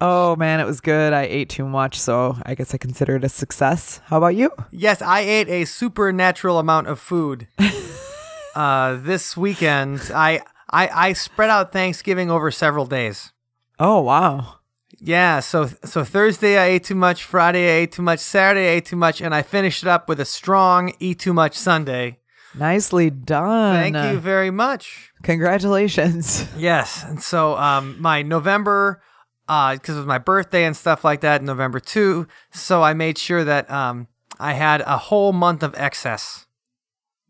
Oh man, it was good. I ate too much, so I guess I consider it a success. How about you? Yes, I ate a supernatural amount of food. uh, this weekend, I, I I spread out Thanksgiving over several days. Oh wow. Yeah, so so Thursday I ate too much, Friday I ate too much, Saturday I ate too much, and I finished it up with a strong eat too much Sunday. Nicely done. Thank you very much. Congratulations. Yes, and so um, my November, because it was my birthday and stuff like that, in November two. So I made sure that um, I had a whole month of excess.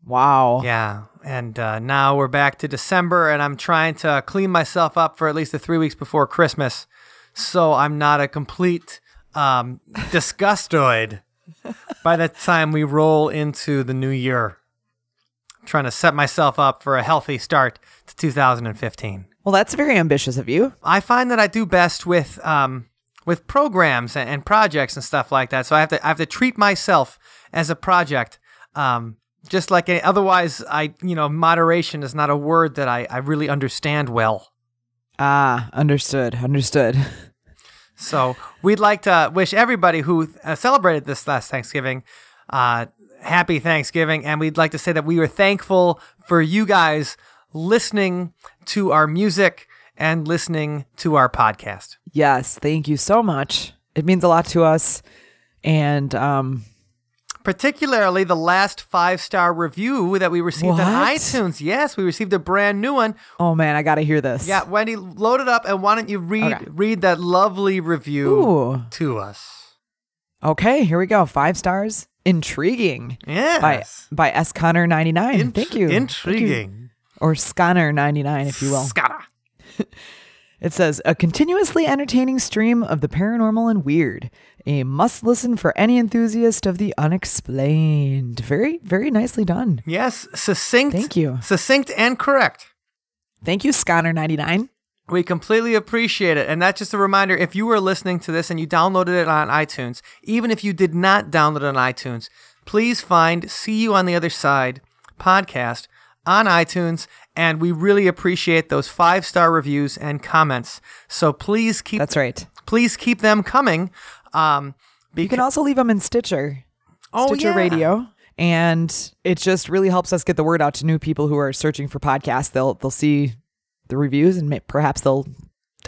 Wow. Yeah, and uh, now we're back to December, and I'm trying to clean myself up for at least the three weeks before Christmas, so I'm not a complete um, disgustoid by the time we roll into the new year. I'm trying to set myself up for a healthy start to 2015. Well, that's very ambitious of you. I find that I do best with um, with programs and, and projects and stuff like that. So I have to I have to treat myself as a project. Um, just like any, otherwise, I you know moderation is not a word that I, I really understand well. Ah, understood. Understood. So we'd like to wish everybody who uh, celebrated this last Thanksgiving uh, happy Thanksgiving, and we'd like to say that we were thankful for you guys listening to our music and listening to our podcast. Yes, thank you so much. It means a lot to us. And um particularly the last five star review that we received on iTunes. Yes, we received a brand new one. oh man, I got to hear this. Yeah, Wendy, load it up, and why don't you read Okay. read that lovely review Ooh. to us? Okay, here we go. 5 stars. Intriguing. By Yes, by S Connor 99. Int- Thank you. Thank you. Or Scanner 99 if you will. Scanner. It says a continuously entertaining stream of the paranormal and weird, a must listen for any enthusiast of the unexplained. Very, very nicely done. Yes, succinct. Thank you. Succinct and correct. Thank you, Scanner 99. We completely appreciate it. And that's just a reminder if you were listening to this and you downloaded it on iTunes, even if you did not download it on iTunes, please find See You on the Other Side podcast on iTunes. And we really appreciate those five star reviews and comments. So please keep That's right. please keep them coming. Um, You can also leave them in Stitcher, Oh, Stitcher yeah. Radio. And it just really helps us get the word out to new people who are searching for podcasts. They'll they'll see the reviews and may, perhaps they'll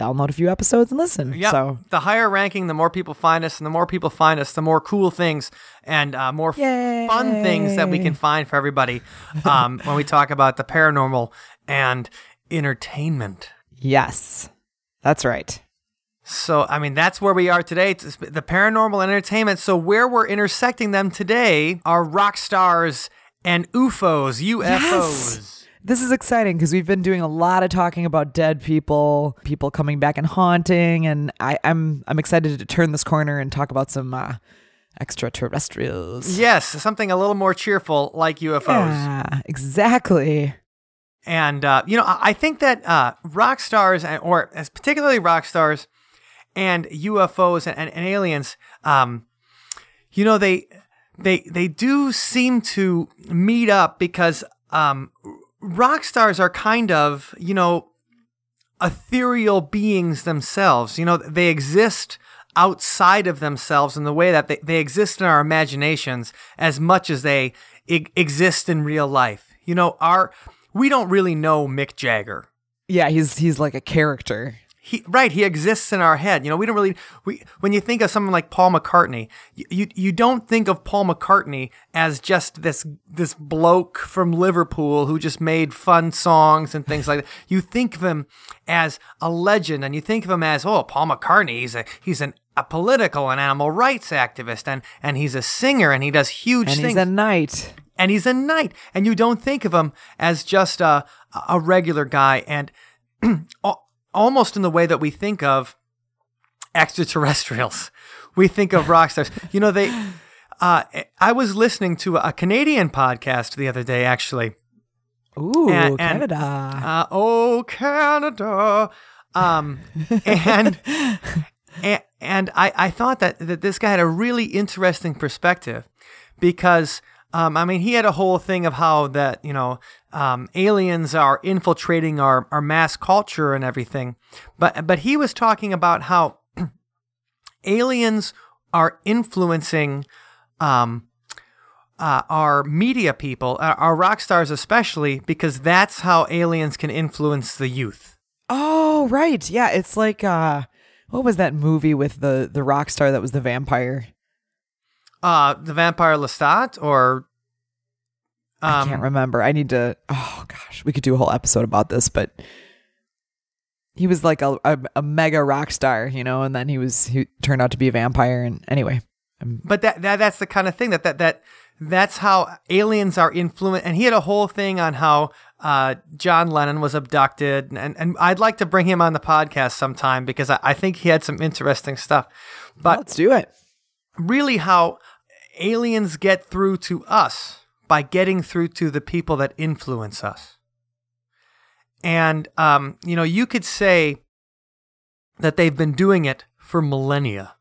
download a few episodes and listen. Yeah. So The higher ranking, the more people find us, and the more people find us, the more cool things and uh, more Yay. fun things that we can find for everybody um, when we talk about the paranormal and entertainment. yes, that's right. So, I mean, that's where we are today. It's the paranormal entertainment. So, where we're intersecting them today are rock stars and UFOs, UFOs. Yes. This is exciting because we've been doing a lot of talking about dead people, people coming back and haunting, and I, I'm I'm excited to turn this corner and talk about some uh, extraterrestrials. Yes, something a little more cheerful like UFOs. Yeah, exactly. And uh, you know, I think that uh, rock stars, and- or as particularly rock stars, and UFOs and, and, and aliens, um, you know, they they they do seem to meet up because um, rock stars are kind of you know ethereal beings themselves. You know, they exist outside of themselves in the way that they, they exist in our imaginations as much as they e- exist in real life. You know, our we don't really know Mick Jagger. Yeah, he's he's like a character. He right, he exists in our head. You know, we don't really we when you think of someone like Paul McCartney, you you, you don't think of Paul McCartney as just this this bloke from Liverpool who just made fun songs and things like that. You think of him as a legend and you think of him as, oh, Paul McCartney, he's a he's an a political and animal rights activist and and he's a singer and he does huge And things he's a knight. and he's a knight, and you don't think of him as just a a regular guy, and almost in the way that we think of extraterrestrials. We think of rock stars. You know, they uh, I was listening to a Canadian podcast the other day, actually. Ooh, And- and- Canada. Uh, oh, Canada. Um, and, and and I, I thought that, that this guy had a really interesting perspective because um, I mean he had a whole thing of how that you know um, aliens are infiltrating our, our mass culture and everything, but but he was talking about how aliens are influencing um, uh, our media people, uh, our rock stars especially, because that's how aliens can influence the youth. oh, right. Yeah, it's like uh what was that movie with the the rock star that was the vampire? Uh, the vampire Lestat, or I um, can't remember. I need to Oh gosh, we could do a whole episode about this, but he was like a, a, a mega rock star, you know, and then he was he turned out to be a vampire and anyway. I'm, But that, that that's the kind of thing that that that that's how aliens are influenced. And he had a whole thing on how uh, John Lennon was abducted, and and I'd like to bring him on the podcast sometime because I, I think he had some interesting stuff. But let's do it. really, how aliens get through to us by getting through to the people that influence us. And um, you know, you could say that they've been doing it for millennia.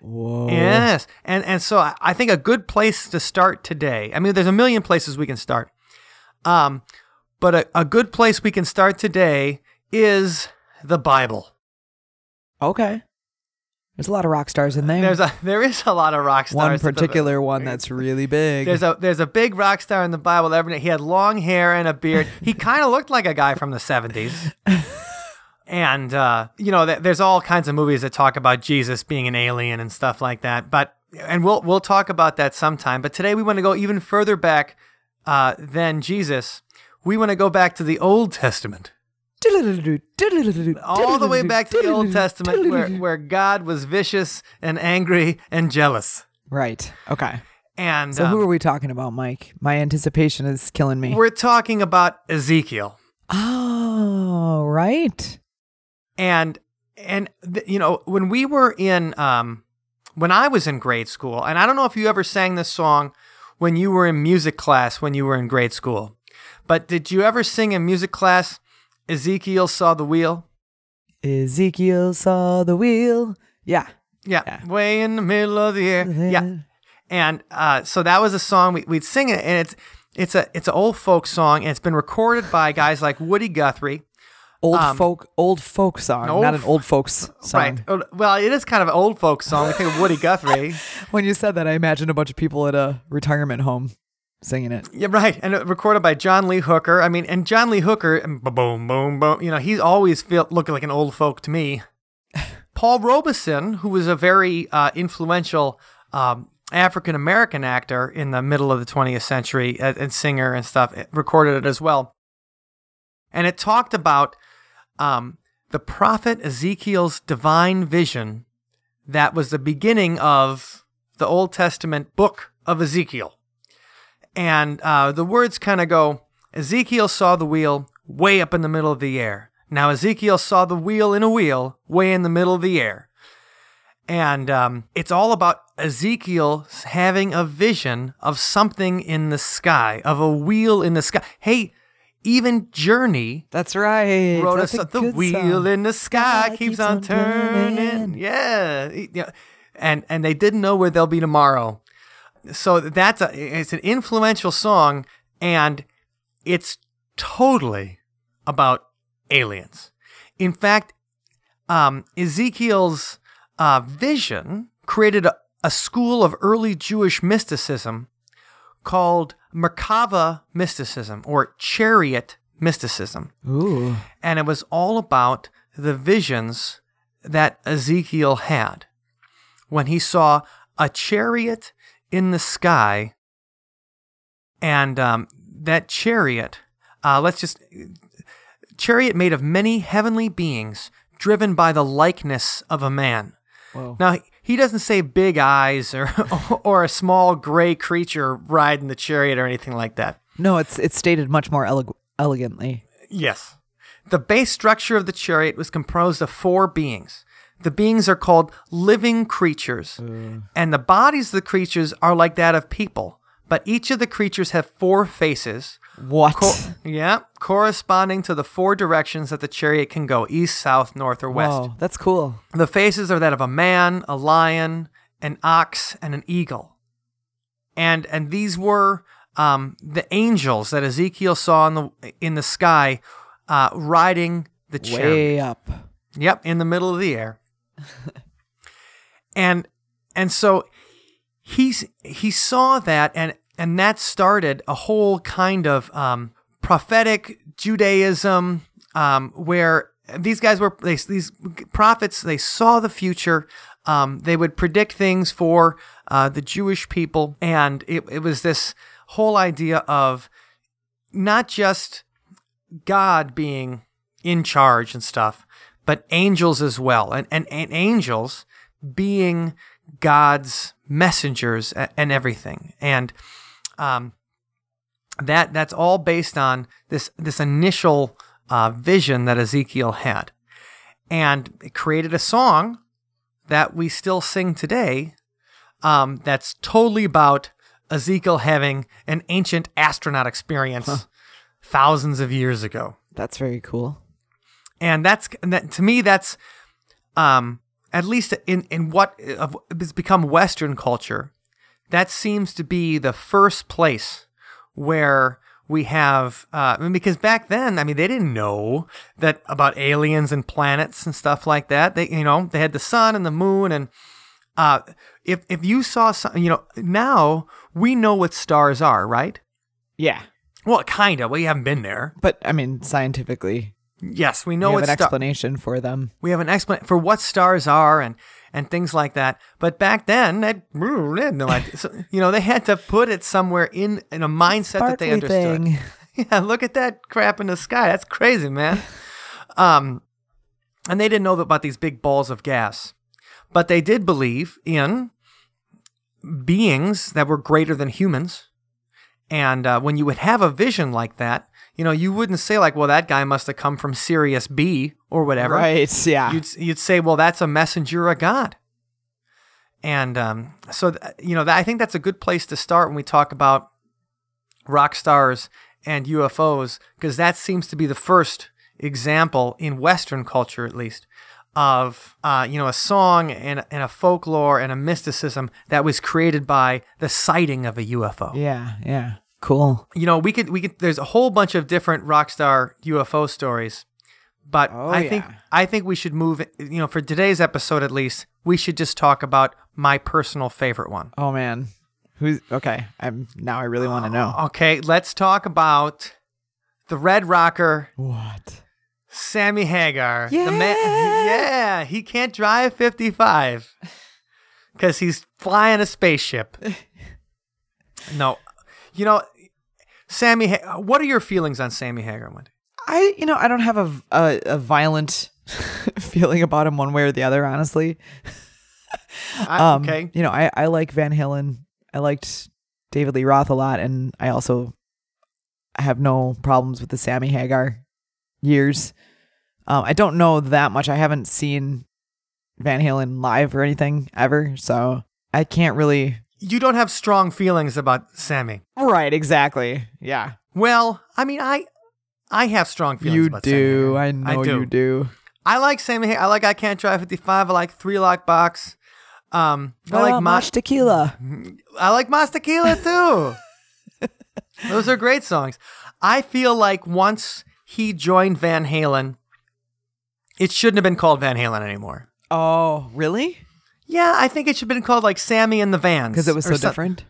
Whoa. Yes, and and so I- think a good place to start today. I mean, there's a million places we can start, um, but a, a good place we can start today is the Bible. Okay. There's a lot of rock stars in there. There's a there is a lot of rock stars. one particular one that's really big. There's a there's a big rock star in the Bible. Every he had long hair and a beard. He kind of looked like a guy from the '70s. And uh, you know, th- there's all kinds of movies that talk about Jesus being an alien and stuff like that. But and we'll we'll talk about that sometime. But today we want to go even further back uh, than Jesus. We want to go back to the Old Testament, all the way back to the Old Testament, where where God was vicious and angry and jealous. Right. Okay. And So um, who are we talking about, Mike? My anticipation is killing me. we're talking about Ezekiel. oh, right. and and th- you know when we were in um when I was in grade school and I don't know if you ever sang this song when you were in music class when you were in grade school but did you ever sing in music class Ezekiel saw the wheel. Ezekiel saw the wheel. Yeah. yeah, Yeah. way in the middle of the air. Yeah. And uh so that was a song we, we'd sing it and it's it's a it's an old folk song and it's been recorded by guys like Woody Guthrie. Old Um, folk, old folk song, old not an old folks song. right. Oh, well it is kind of an old folk song. I think of Woody Guthrie. When you said that, I imagined a bunch of people at a retirement home singing it. Yeah, right. And it recorded by John Lee Hooker. I mean, and John Lee Hooker, boom, boom, boom. You know, he's always feel looking like an old folk to me. Paul Robeson, who was a very uh, influential um, African American actor in the middle of the 20th century and, and singer and stuff, recorded it as well. And it talked about um, the prophet Ezekiel's divine vision that was the beginning of the Old Testament book of Ezekiel. And uh, the words kind of go Ezekiel saw the wheel way up in the middle of the air. Now Ezekiel saw the wheel in a wheel way in the middle of the air. And um, it's all about Ezekiel having a vision of something in the sky, of a wheel in the sky. Hey, even Journey That's right. wrote That's us a the wheel song. in the sky Sky keeps on turning. turning. Yeah. yeah. And and they didn't know where they'll be tomorrow. So that's a it's an influential song and it's totally about aliens. In fact, um, Ezekiel's uh, vision created a, a school of early Jewish mysticism called Merkavah mysticism or chariot mysticism Ooh. and it was all about the visions that Ezekiel had when he saw a chariot in the sky, and um, that chariot, uh, let's just chariot made of many heavenly beings, driven by the likeness of a man. Whoa. Now he doesn't say big eyes or or a small gray creature riding the chariot or anything like that. No, it's it's stated much more eleg- elegantly. Yes. The base structure of the chariot was composed of four beings the beings are called living creatures. And the bodies of the creatures are like that of people. But each of the creatures have four faces. What? Co- yeah, corresponding to the four directions that the chariot can go east, south, north, or west. That's cool. The faces are that of a man, a lion, an ox, and an eagle. And and these were um, the angels that Ezekiel saw in the in the sky, uh, riding the chariot. Way up. Yep, in the middle of the air. And and so he's he saw that and and that started a whole kind of um, prophetic Judaism um, where these guys were they, these prophets they saw the future. Um, they would predict things for uh, the Jewish people. And it, it was this whole idea of not just God being in charge and stuff, but angels as well. And, and, and angels being God's messengers and everything. And um, that that's all based on this this initial uh, vision that Ezekiel had, and it created a song that we still sing today. Um, that's totally about Ezekiel having an ancient astronaut experience thousands of years ago That's very cool. And that's and that to me that's um at least in in what has become western culture that seems to be the first place where we have uh I mean, because back then I mean they didn't know that about aliens and planets and stuff like that. They you know they had the sun and the moon and uh if if you saw some you know now we know what stars are right? Yeah. well kind of we haven't been there. But I mean, scientifically, yes we know we have an star- explanation for them. we have an explanation for what stars are and and things like that. But back then, had no idea. So, you know, they had to put it somewhere in in a mindset that they understood. thing. Yeah, look at that crap in the sky. That's crazy, man. um, and they didn't know about these big balls of gas, but they did believe in beings that were greater than humans. And uh, when you would have a vision like that, you know, you wouldn't say like, "Well, that guy must have come from Sirius B or whatever." Right. Yeah. you'd you'd say, well, that's a messenger of God. And um, so, th- you know, that, I think that's a good place to start when we talk about rock stars and UFOs, because that seems to be the first example in Western culture, at least, of uh, you know a song and, and a folklore and a mysticism that was created by the sighting of a UFO yeah. Yeah. Cool. you know, we could we could. There's a whole bunch of different rockstar UFO stories, but Oh, I think. I think we should move. You know, for today's episode at least, we should just talk about my personal favorite one. Oh man. Who's okay? I'm now. I really want to know. Okay, let's talk about the Red Rocker, What? Sammy Hagar. The man, Yeah. yeah, he can't drive 55 because he's flying a spaceship. No, you know, Sammy. Ha- what are your feelings on Sammy Hagar? Wendy? I, you know, I don't have a a, a violent feeling about him one way or the other. Honestly. I, Um, okay. You know, I I like Van Halen. I liked David Lee Roth a lot, and I also have no problems with the Sammy Hagar years. Um, I don't know that much. I haven't seen Van Halen live or anything ever, so I can't really. You don't have strong feelings about Sammy. Right, exactly. Yeah, Well, I mean, I I have strong feelings you about Sammy do. Hagar. I know do. you do. I like Sammy I like I Can't Drive 55. I like Three Lock Box. Um, I like about Ma- Mosh Tequila. I like Mas Tequila too. Those are great songs. I feel like once he joined Van Halen, it shouldn't have been called Van Halen anymore. Oh, really? Yeah, I think it should have been called like Sammy and the Vans. Because it was so some- different.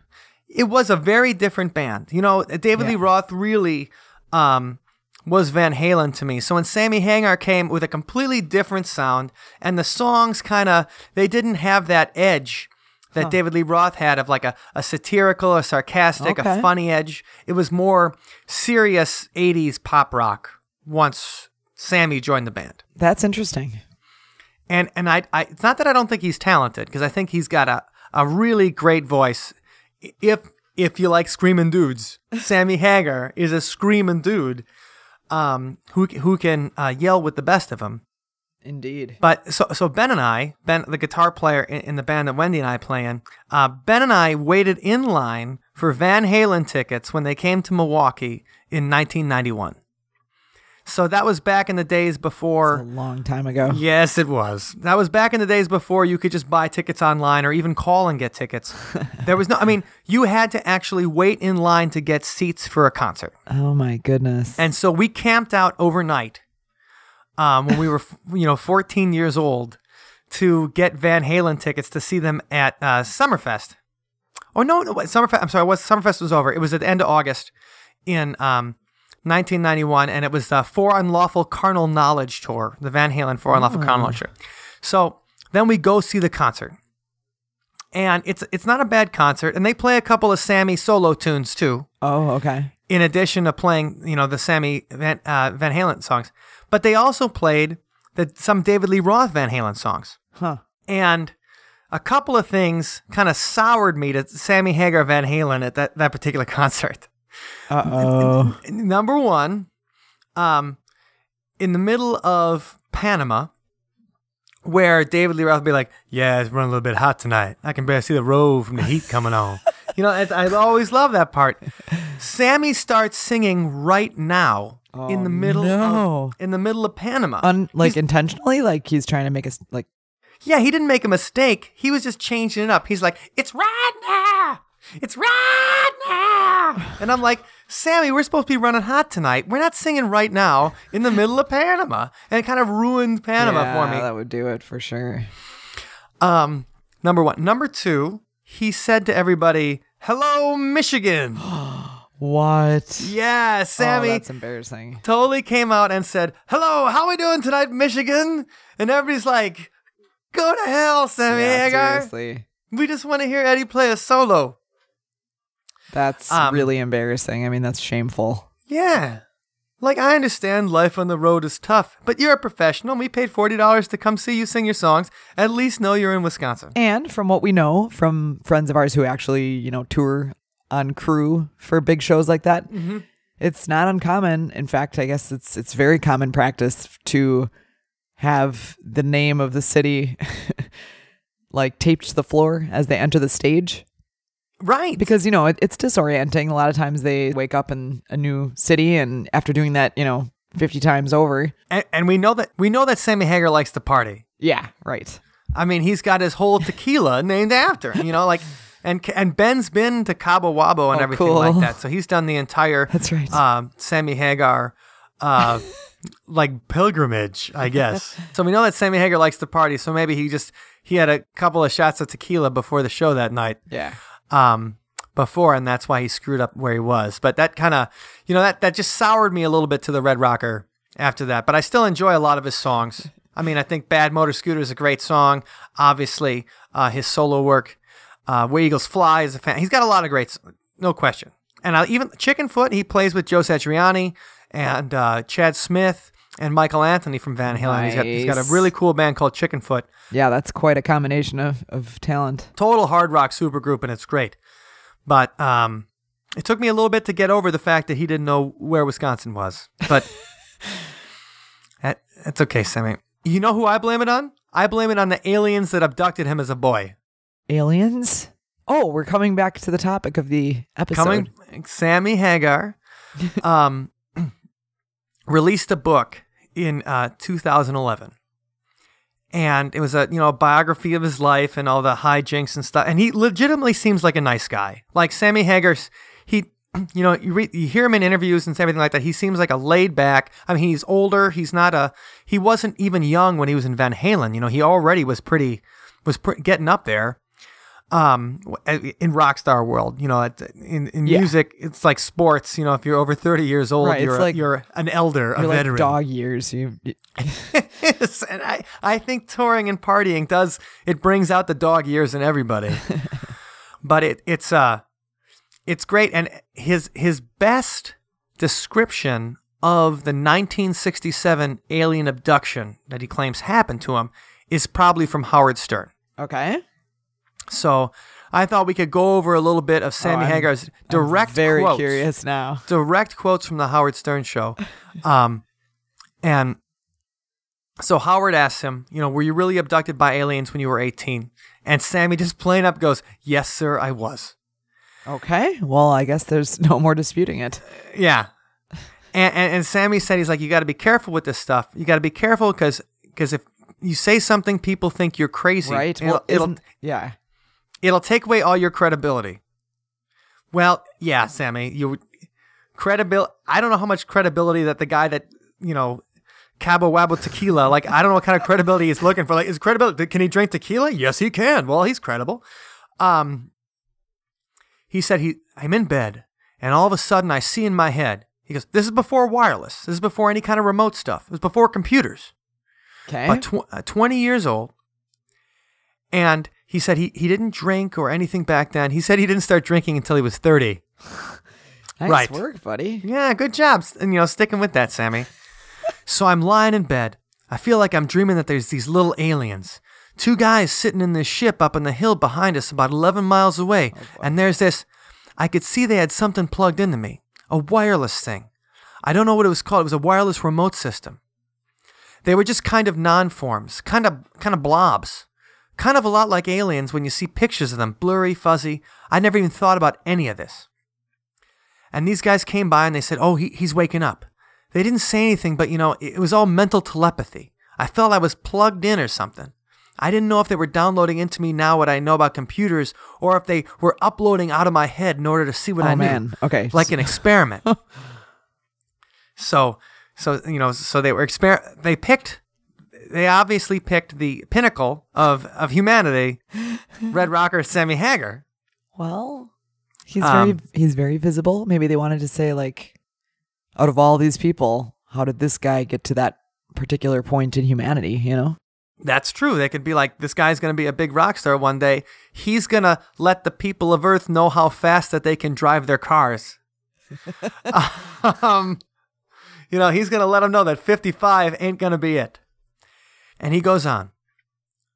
It was a very different band. You know, David Lee Roth really um, was Van Halen to me. So when Sammy Hagar came with a completely different sound, and the songs kind of they didn't have that edge that David Lee Roth had of like a, a satirical, a sarcastic, a funny edge. It was more serious '80s pop rock. Once Sammy joined the band. That's interesting. And and I, I it's not that I don't think he's talented because I think he's got a, a really great voice. If if you like screaming dudes, Sammy Hagar is a screaming dude, um, who who can uh, yell with the best of them. Indeed. But so so Ben and I, Ben, the guitar player in, in the band that Wendy and I play in, uh, Ben and I waited in line for Van Halen tickets when they came to Milwaukee in 1991. So that was back in the days before. A long time ago. Yes, it was. That was back in the days before you could just buy tickets online or even call and get tickets. there was no. I mean, you had to actually wait in line to get seats for a concert. Oh my goodness. And so we camped out overnight um, when we were, you know, 14 years old to get Van Halen tickets to see them at uh, Summerfest. Oh no, no, wait, Summerfest. I'm sorry, was Summerfest was over. It was at the end of August in um, 1991, and it was the For Unlawful Carnal Knowledge tour, the Van Halen For Unlawful Carnal Knowledge tour. So then we go see the concert, and it's it's not a bad concert, and they play a couple of Sammy solo tunes too oh, okay. in addition to playing, you know, the Sammy Van, uh, Van Halen songs, but they also played the, some David Lee Roth Van Halen songs. Huh. And a couple of things kind of soured me to Sammy Hagar Van Halen at that, that particular concert. Uh oh. Number one, um, in the middle of Panama, where David Lee Roth would be like, "Yeah, it's running a little bit hot tonight. I can barely see the road from the heat coming on." you know, I, always love that part. Sammy starts singing right now in the middle no. of in the middle of Panama. Un- like He's- intentionally, like he's trying to make us like. yeah, he didn't make a mistake. He was just changing it up. He's like, "It's right now. It's right now." And I'm like, "Sammy, we're supposed to be running hot tonight. We're not singing right now in the middle of Panama." And it kind of ruined Panama yeah, for me. That would do it for sure. Um, number one. Number two, he said to everybody, "Hello, Michigan." What? yeah, Oh, Sammy that's embarrassing. totally came out and said, "Hello, how are we doing tonight, Michigan?" And everybody's like, "Go to hell, Sammy yeah, Hagar. seriously. We just want to hear Eddie play a solo." That's Um, really embarrassing. I mean, that's shameful. Yeah. Like, I understand life on the road is tough, but you're a professional. We paid $40 to come see you sing your songs. At least know you're in Wisconsin. And from what we know from friends of ours who actually, you know, tour on crew for big shows like that, Mm-hmm. it's not uncommon. In fact, I guess it's it's very common practice to have the name of the city like taped to the floor as they enter the stage Right. because you know it, it's disorienting. A lot of times they wake up in a new city, and after doing that, you know, fifty times over, and, and we know that we know that Sammy Hagar likes to party. yeah, right. I mean, he's got his whole tequila named after him, you know, like and and Ben's been to Cabo Wabo and Oh, everything cool. like that. So he's done the entire That's right. um, Sammy Hagar uh, like pilgrimage, I guess. so we know that Sammy Hagar likes to party, so maybe he just he had a couple of shots of tequila before the show that night. yeah. Um before and that's why he screwed up where he was. But that kind of, you know, that that just soured me a little bit to the Red Rocker after that. But I still enjoy a lot of his songs. I mean, I think Bad Motor Scooter is a great song. Obviously, uh, his solo work, uh, Where Eagles Fly is a fan. He's got a lot of great, s- no question. And I, even Chickenfoot, he plays with Joe Satriani and uh, Chad Smith and Michael Anthony from Van Halen. He's got, he's got a really cool band called Chickenfoot. Yeah, that's quite a combination of, of talent. total hard rock supergroup, and it's great. But um, it took me a little bit to get over the fact that he didn't know where Wisconsin was. But that, that's okay, Sammy. You know who I blame it on? I blame it on the aliens that abducted him as a boy. Aliens? Oh, we're coming back to the topic of the episode. Coming, Sammy Hagar um, released a book in uh, 2011. And it was a you know a biography of his life and all the hijinks and stuff. And he legitimately seems like a nice guy. Like Sammy Hagar's, he you know you read you hear him in interviews and everything like that. He seems like a laid back. I mean, he's older. He's not a. He wasn't even young when he was in Van Halen. You know, he already was pretty was pre- getting up there um in rock star world you know in, in Yeah. music it's like sports you know if you're over 30 years old Right, you're, like- you're an elder a like veteran dog years. You, you- Yes, and I, I think touring and partying does it brings out the dog years in everybody but it it's uh it's great and his his best description of the 1967 alien abduction that he claims happened to him is probably from Howard Stern okay. So I thought we could go over a little bit of Sammy Oh, Hagar's direct I'm very quotes, curious now. direct quotes from the Howard Stern show. Um, and So Howard asks him, you know, were you really abducted by aliens when you were 18? And Sammy just plain up goes, yes, sir, I was. Okay. Well, I guess there's no more disputing it. Yeah. And, and, and Sammy said, he's like, you got to be careful with this stuff. You got to be careful because because if you say something, people think you're crazy. Right. It'll, Well, it'll, yeah. It'll take away all your credibility. Well, yeah, Sammy, you credibility. I don't know how much credibility that the guy that you know, Cabo Wabo tequila. Like, I don't know what kind of credibility he's looking for. Like, is credibility? Can he drink tequila? Yes, he can. Well, he's credible. Um, he said he. I'm in bed, and all of a sudden I see in my head. He goes, "This is before wireless. This is before any kind of remote stuff. It was before computers." Okay. tw- uh, 20 years old. And he said he, he didn't drink or anything back then. He said he didn't start drinking until he was 30. nice right. work, buddy. Yeah, good job. And, you know, sticking with that, Sammy. so I'm lying in bed. I feel like I'm dreaming that there's these little aliens. Two guys sitting in this ship up on the hill behind us, about 11 miles away. Oh, and there's this. I could see they had something plugged into me a wireless thing. I don't know what it was called. It was a wireless remote system. They were just kind of non-forms, kind of kind of blobs. Kind of a lot like aliens when you see pictures of them, blurry, fuzzy. I never even thought about any of this. And these guys came by and they said, "Oh, he, he's waking up." They didn't say anything, but you know, it was all mental telepathy. I felt I was plugged in or something. I didn't know if they were downloading into me now what I know about computers or if they were uploading out of my head in order to see what Oh I knew man. Okay. like an experiment. so, so you know, so they were exper. They picked. They obviously picked the pinnacle of of humanity, Red Rocker Sammy Hagar. Well, he's Um, very he's very visible. Maybe they wanted to say like, out of all these people, how did this guy get to that particular point in humanity? You know. That's true. They could be like, this guy's going to be a big rock star one day. He's going to let the people of Earth know how fast that they can drive their cars. um, you know, he's going to let them know that 55 ain't going to be it. And he goes on.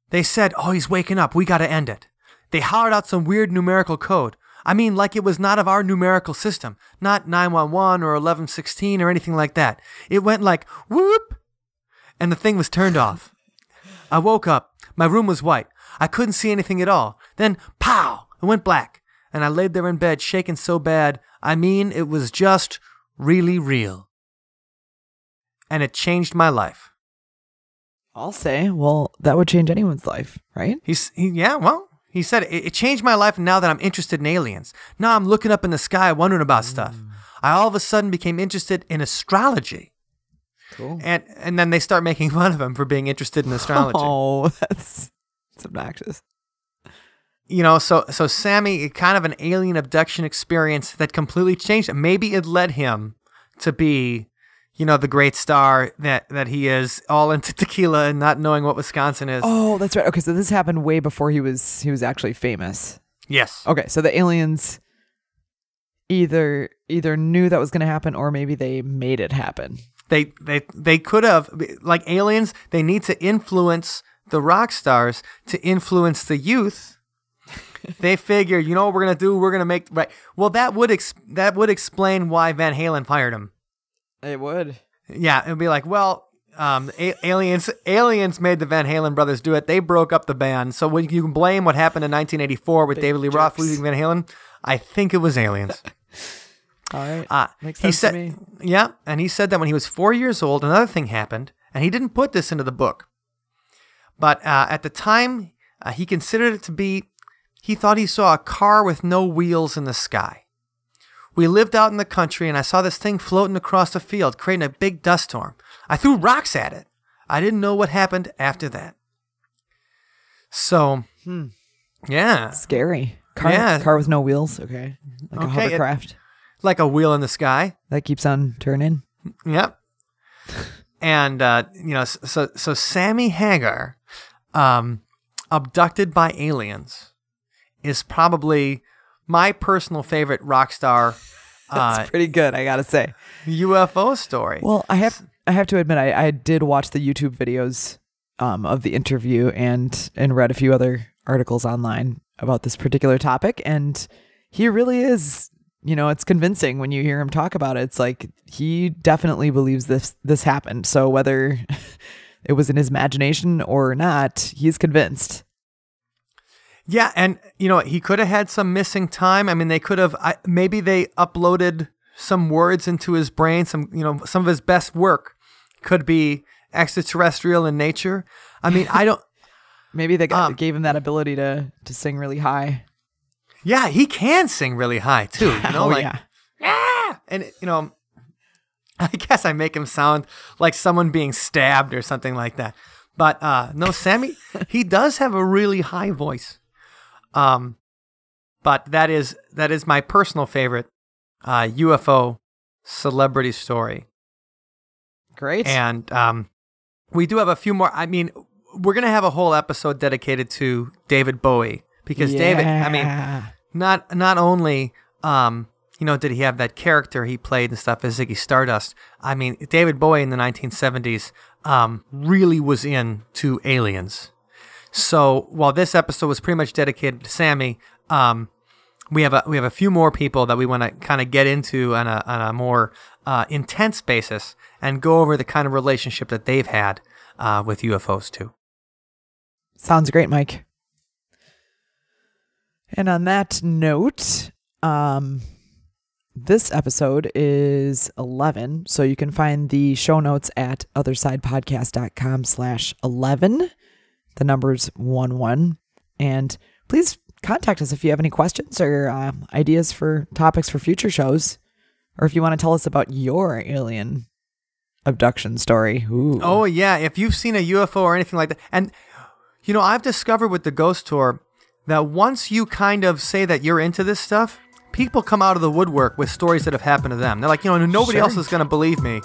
They said, oh, he's waking up. We got to end it. They hollered out some weird numerical code. I mean, like it was not of our numerical system, not 911 or 1116 or anything like that. It went like whoop, and the thing was turned off. I woke up. My room was white. I couldn't see anything at all. Then, pow! It went black. And I laid there in bed, shaking so bad. I mean, it was just really real. And it changed my life. I'll say, well, that would change anyone's life, right? He's, he, yeah, well, he said it, it changed my life now that I'm interested in aliens. Now I'm looking up in the sky wondering about stuff. Mm. I all of a sudden became interested in astrology. Cool. And, and then they start making fun of him for being interested in astrology. Oh, that's, that's obnoxious. you know, so so Sammy, kind of an alien abduction experience that completely changed. Maybe it led him to be, you know, the great star that that he is, all into tequila and not knowing what Wisconsin is. Oh, that's right. Okay, so this happened way before he was he was actually famous. Yes. Okay, so the aliens either either knew that was going to happen or maybe they made it happen. They they they could have like aliens. They need to influence the rock stars to influence the youth. they figured, you know what we're gonna do? We're gonna make right. Well, that would ex- that would explain why Van Halen fired him. It would. Yeah, it'd be like, well, um, a- aliens aliens made the Van Halen brothers do it. They broke up the band. So when you can blame what happened in 1984 with David Lee Roth leaving Van Halen, I think it was aliens. All right. Uh, Makes he said, to me. Yeah, and he said that when he was four years old, another thing happened, and he didn't put this into the book. But uh, at the time, uh, he considered it to be, he thought he saw a car with no wheels in the sky. We lived out in the country, and I saw this thing floating across the field, creating a big dust storm. I threw rocks at it. I didn't know what happened after that. So, Hmm. yeah, Scary. Car, Yeah. car with no wheels. Okay. Like Okay, a it- hovercraft like a wheel in the sky. that keeps on turning. Yep. And uh, you know, so so Sammy Hagar, um, abducted by aliens, is probably my personal favorite rock star uh, pretty good, I gotta say. UFO story. Well, I have I have to admit I, I did watch the YouTube videos um, of the interview and and read a few other articles online about this particular topic, and he really is. You know, it's convincing when you hear him talk about it. It's like he definitely believes this this happened. So whether it was in his imagination or not, he's convinced. Yeah, and you know he could have had some missing time. I mean, they could have I, maybe they uploaded some words into his brain. Some you know some of his best work could be extraterrestrial in nature. I mean, I don't. Maybe they got, Um, gave him that ability to to sing really high. Yeah, he can sing really high too. You know, oh like yeah. ah! and you know, I guess I make him sound like someone being stabbed or something like that. But uh, no, Sammy, he does have a really high voice. Um, but that is that is my personal favorite uh, UFO celebrity story. Great. And um, we do have a few more. I mean, we're gonna have a whole episode dedicated to David Bowie because David. I mean, not not only um, you know did he have that character he played and stuff as Ziggy Stardust. I mean, David Bowie in the 1970s um, really was into aliens. So while this episode was pretty much dedicated to Sammy, um, we have a we have a few more people that we want to kind of get into on a on a more uh, intense basis and go over the kind of relationship that they've had uh, with UFOs too. Sounds great, Mike. And on that note, um, this episode is 11. So you can find the show notes at othersidepodcast.com slash 11. The number's 1 1. And please contact us if you have any questions or uh, ideas for topics for future shows. Or if you want to tell us about your alien abduction story. Ooh. Oh yeah, if you've seen a UFO or anything like that, and you know, I've discovered with the Ghost Tour that once you kind of say that you're into this stuff, people come out of the woodwork with stories that have happened to them. They're like, you know, nobody Sure. else is going to believe me,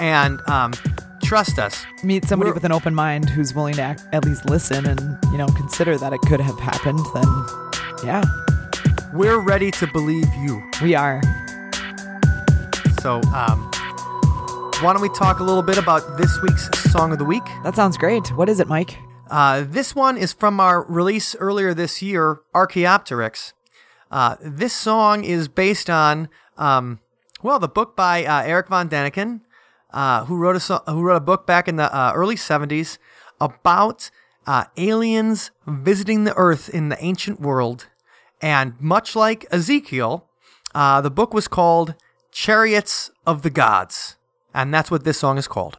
and um, trust us. meet somebody We're- with an open mind who's willing to act, at least listen and you know consider that it could have happened then yeah We're ready to believe you. we are So, um, why don't we talk a little bit about this week's song of the week? that sounds great what is it mike Uh, this one is from our release earlier this year, Archaeopteryx. Uh, this song is based on, um, well, the book by uh, Erich von Däniken, uh, who wrote a who wrote a book back in the uh, early '70s about uh, aliens visiting the Earth in the ancient world. And much like Ezekiel, uh, the book was called "Chariots of the Gods," and that's what this song is called.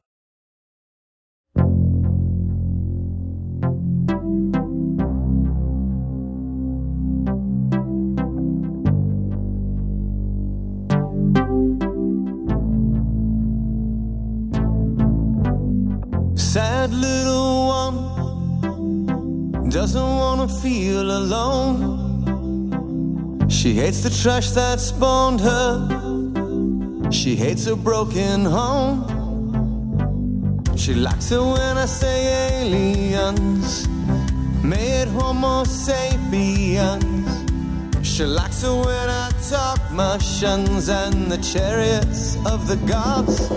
Doesn't want to feel alone. She hates the trash that spawned her. She hates a broken home. She likes it when I say aliens, made Homo sapiens. She likes it when I talk Martians and the chariots of the gods.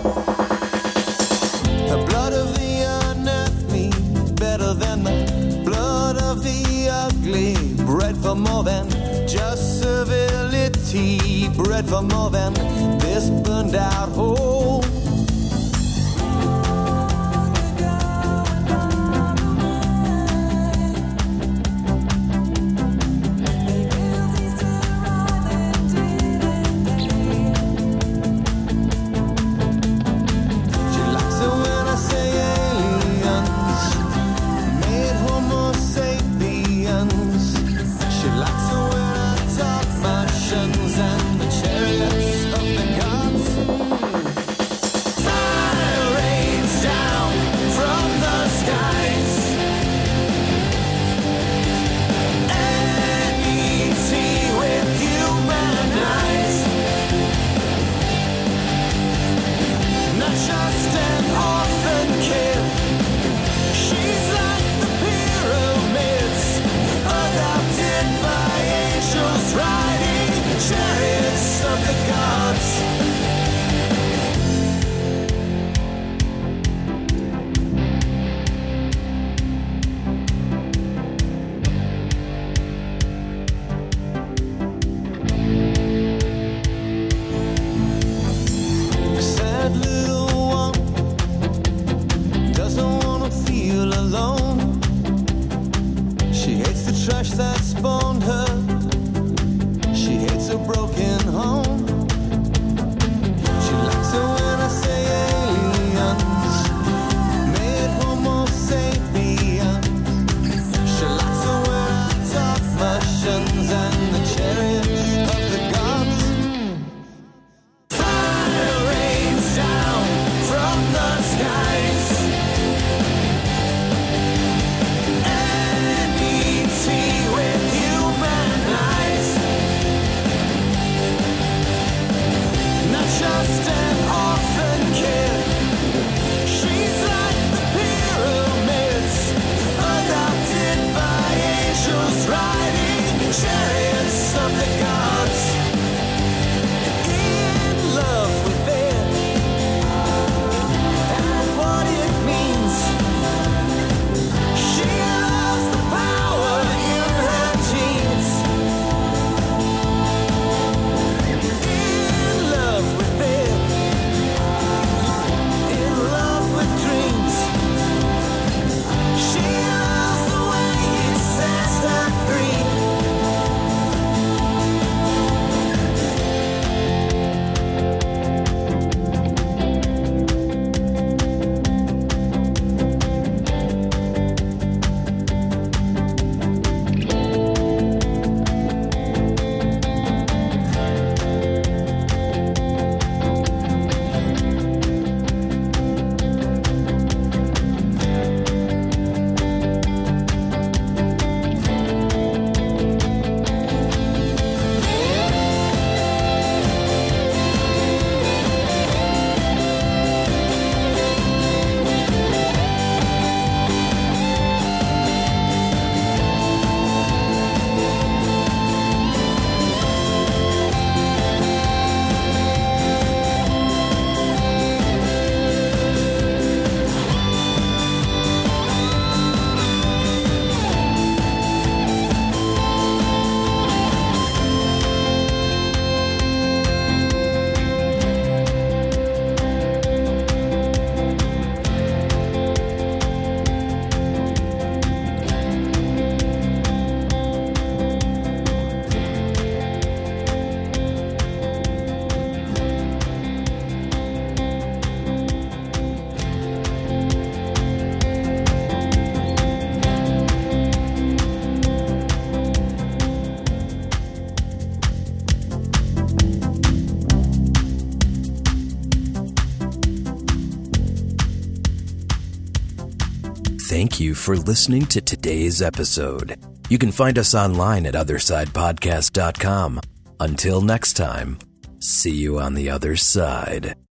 The blood of the more than just civility. Bred for more than this burned out hole. For listening to today's episode. You can find us online at OthersidePodcast.com. Until next time, see you on the other side.